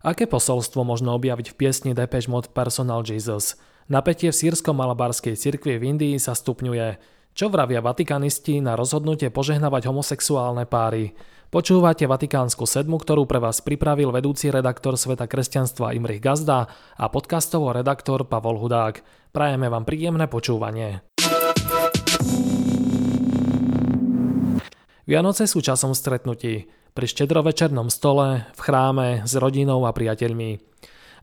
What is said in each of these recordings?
Aké posolstvo možno objaviť v piesni Depeche Mode Personal Jesus? Napätie v sírsko-malabarskej cirkvi v Indii sa stupňuje. Čo vravia vatikanisti na rozhodnutie požehnávať homosexuálne páry? Počúvate Vatikánsku sedmu, ktorú pre vás pripravil vedúci redaktor Sveta kresťanstva Imrich Gazda a podcastovo redaktor Pavol Hudák. Prajeme vám príjemné počúvanie. Vianoce sú časom stretnutí pri štedrovečernom stole, v chráme, s rodinou a priateľmi.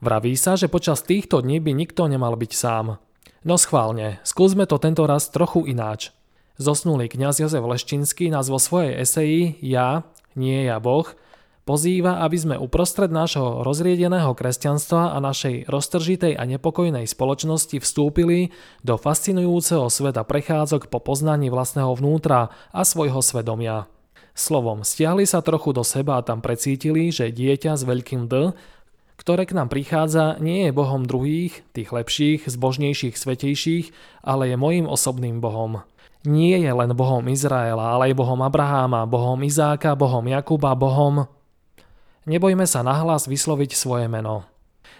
Vraví sa, že počas týchto dní by nikto nemal byť sám. No schválne, skúsme to tento raz trochu ináč. Zosnulý kňaz Jozef Leščinský nás vo svojej eseji Ja, nie ja Boh pozýva, aby sme uprostred nášho rozriedeného kresťanstva a našej roztržitej a nepokojnej spoločnosti vstúpili do fascinujúceho sveta prechádzok po poznaní vlastného vnútra a svojho svedomia. Slovom, stiahli sa trochu do seba a tam precítili, že dieťa s veľkým D, ktoré k nám prichádza, nie je Bohom druhých, tých lepších, zbožnejších, svetejších, ale je mojim osobným Bohom. Nie je len Bohom Izraela, ale aj Bohom Abraháma, Bohom Izáka, Bohom Jakuba, Bohom... Nebojme sa nahlas vysloviť svoje meno.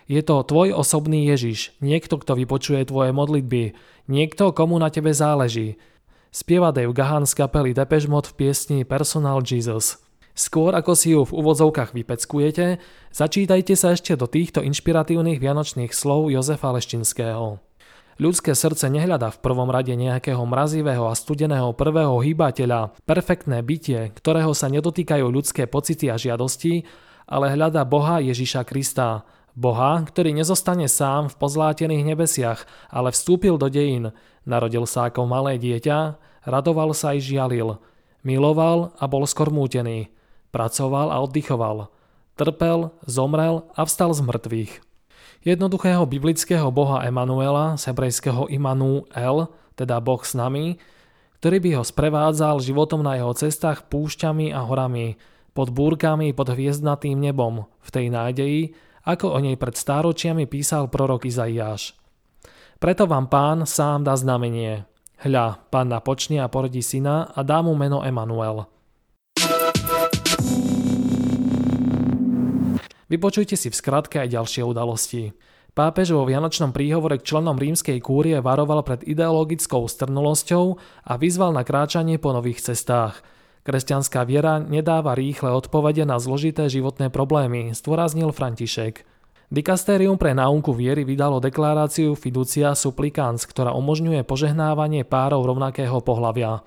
Je to tvoj osobný Ježiš, niekto, kto vypočuje tvoje modlitby, niekto, komu na tebe záleží, Spieva Dave Gahan z kapely Depeche Mode v piesni Personal Jesus. Skôr ako si ju v úvodzovkách vypeckujete, začítajte sa ešte do týchto inšpiratívnych vianočných slov Jozefa Leštinského. Ľudské srdce nehľadá v prvom rade nejakého mrazivého a studeného prvého hýbateľa, perfektné bytie, ktorého sa nedotýkajú ľudské pocity a žiadosti, ale hľadá Boha Ježiša Krista, Boha, ktorý nezostane sám v pozlátených nebesiach, ale vstúpil do dejín, narodil sa ako malé dieťa, radoval sa i žialil, miloval a bol skormútený, pracoval a oddychoval, trpel, zomrel a vstal z mŕtvych. Jednoduchého biblického boha Emanuela, z hebrejského Immanuel, teda boh s nami, ktorý by ho sprevádzal životom na jeho cestách púšťami a horami, pod búrkami pod hviezdnatým nebom, v tej nádeji, ako o nej pred stáročiami písal prorok Izaiáš. Preto vám pán sám dá znamenie. Hľa, panna počne a porodí syna a dá mu meno Emanuel. Vypočujte si v skratke aj ďalšie udalosti. Pápež vo vianočnom príhovore k členom rímskej kúrie varoval pred ideologickou strnulosťou a vyzval na kráčanie po nových cestách – Kresťanská viera nedáva rýchle odpovede na zložité životné problémy, stvoraznil František. Dikastérium pre náuku viery vydalo deklaráciu Fiducia Supplicans, ktorá umožňuje požehnávanie párov rovnakého pohlavia.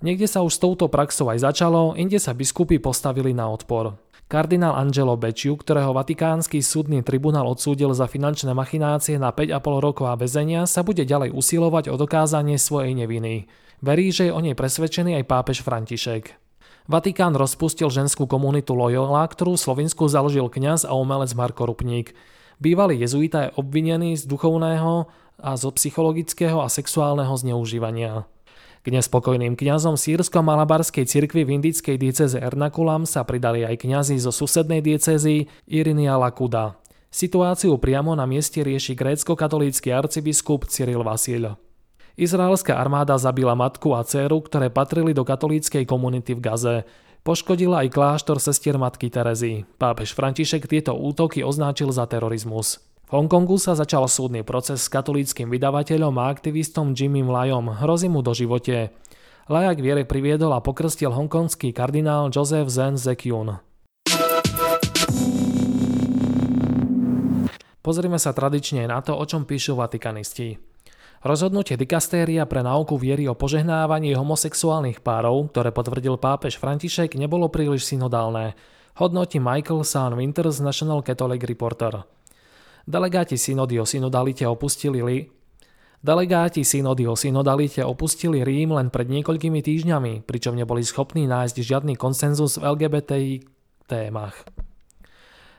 Niekde sa už s touto praxou aj začalo, inde sa biskupy postavili na odpor. Kardinál Angelo Becciu, ktorého Vatikánsky súdny tribunál odsúdil za finančné machinácie na 5,5 rokov a väzenia, sa bude ďalej usilovať o dokázanie svojej neviny. Verí, že je o nej presvedčený aj pápež František. Vatikán rozpustil ženskú komunitu Loyola, ktorú v Slovensku založil kňaz a umelec Marko Rupník. Bývalý jezuita je obvinený z duchovného a zo psychologického a sexuálneho zneužívania. K nespokojným kňazom sírsko-malabarskej cirkvi v indickej dieceze Ernakulam sa pridali aj kňazi zo susednej diecezy Irinia Lakuda. Situáciu priamo na mieste rieši grécko-katolícky arcibiskup Cyril Vasil. Izraelská armáda zabila matku a dceru, ktoré patrili do katolíckej komunity v Gaze. Poškodila aj kláštor sestier matky Terezy. Pápež František tieto útoky označil za terorizmus. V Hongkongu sa začal súdny proces s katolíckým vydavateľom a aktivistom Jimmym Lajom. Hrozí mu do živote. Lajak viere priviedol a pokrstil hongkongský kardinál Joseph Zen Zekyun. Pozrime sa tradične na to, o čom píšu vatikanisti. Rozhodnutie dikastéria pre náuku viery o požehnávaní homosexuálnych párov, ktoré potvrdil pápež František, nebolo príliš synodálne, hodnotí Michael San Winters National Catholic Reporter. Delegáti synody o synodalite opustili li... Delegáti synody o synodalite opustili Rím len pred niekoľkými týždňami, pričom neboli schopní nájsť žiadny konsenzus v LGBTI témach.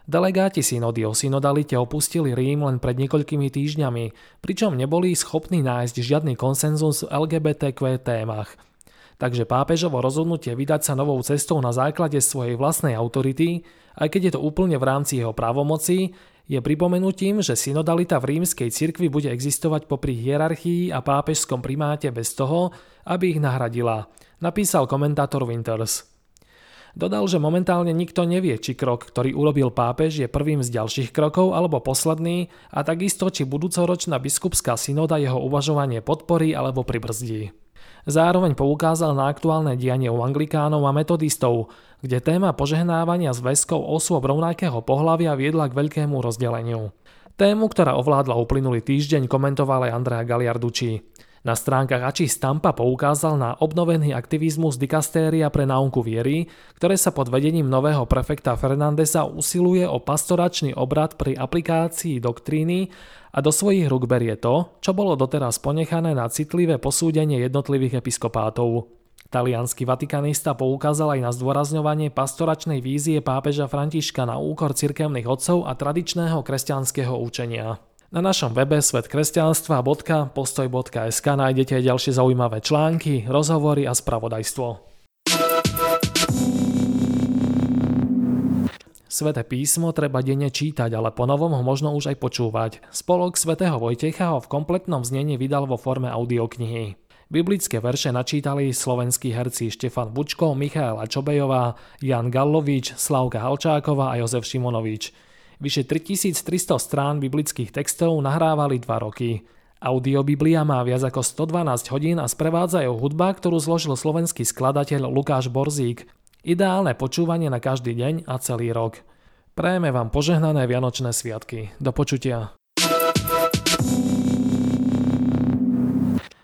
Delegáti synody o synodalite opustili Rím len pred niekoľkými týždňami, pričom neboli schopní nájsť žiadny konsenzus v LGBTQ témach. Takže pápežovo rozhodnutie vydať sa novou cestou na základe svojej vlastnej autority, aj keď je to úplne v rámci jeho právomoci, je pripomenutím, že synodalita v rímskej cirkvi bude existovať popri hierarchii a pápežskom primáte bez toho, aby ich nahradila, napísal komentátor Winters. Dodal, že momentálne nikto nevie, či krok, ktorý urobil pápež, je prvým z ďalších krokov alebo posledný a takisto, či budúcoročná biskupská synoda jeho uvažovanie podporí alebo pribrzdí. Zároveň poukázal na aktuálne dianie u anglikánov a metodistov, kde téma požehnávania zväzkov osôb rovnakého pohľavia viedla k veľkému rozdeleniu. Tému, ktorá ovládla uplynulý týždeň, komentoval aj Andrea Galiarducci. Na stránkach Ači Stampa poukázal na obnovený aktivizmus dikastéria pre náuku viery, ktoré sa pod vedením nového prefekta Fernandesa usiluje o pastoračný obrad pri aplikácii doktríny a do svojich rúk berie to, čo bolo doteraz ponechané na citlivé posúdenie jednotlivých episkopátov. Talianský vatikanista poukázal aj na zdôrazňovanie pastoračnej vízie pápeža Františka na úkor cirkevných odcov a tradičného kresťanského učenia. Na našom webe svetkresťanstva.postoj.sk nájdete aj ďalšie zaujímavé články, rozhovory a spravodajstvo. Sveté písmo treba denne čítať, ale po novom ho možno už aj počúvať. Spolok svätého Vojtecha ho v kompletnom znení vydal vo forme audioknihy. Biblické verše načítali slovenskí herci Štefan Bučko, Michaela Čobejová, Jan Gallovič, Slavka Halčáková a Jozef Šimonovič. Vyše 3300 strán biblických textov nahrávali 2 roky. Audiobiblia má viac ako 112 hodín a sprevádza ju hudba, ktorú zložil slovenský skladateľ Lukáš Borzík. Ideálne počúvanie na každý deň a celý rok. Prajeme vám požehnané Vianočné sviatky. Do počutia.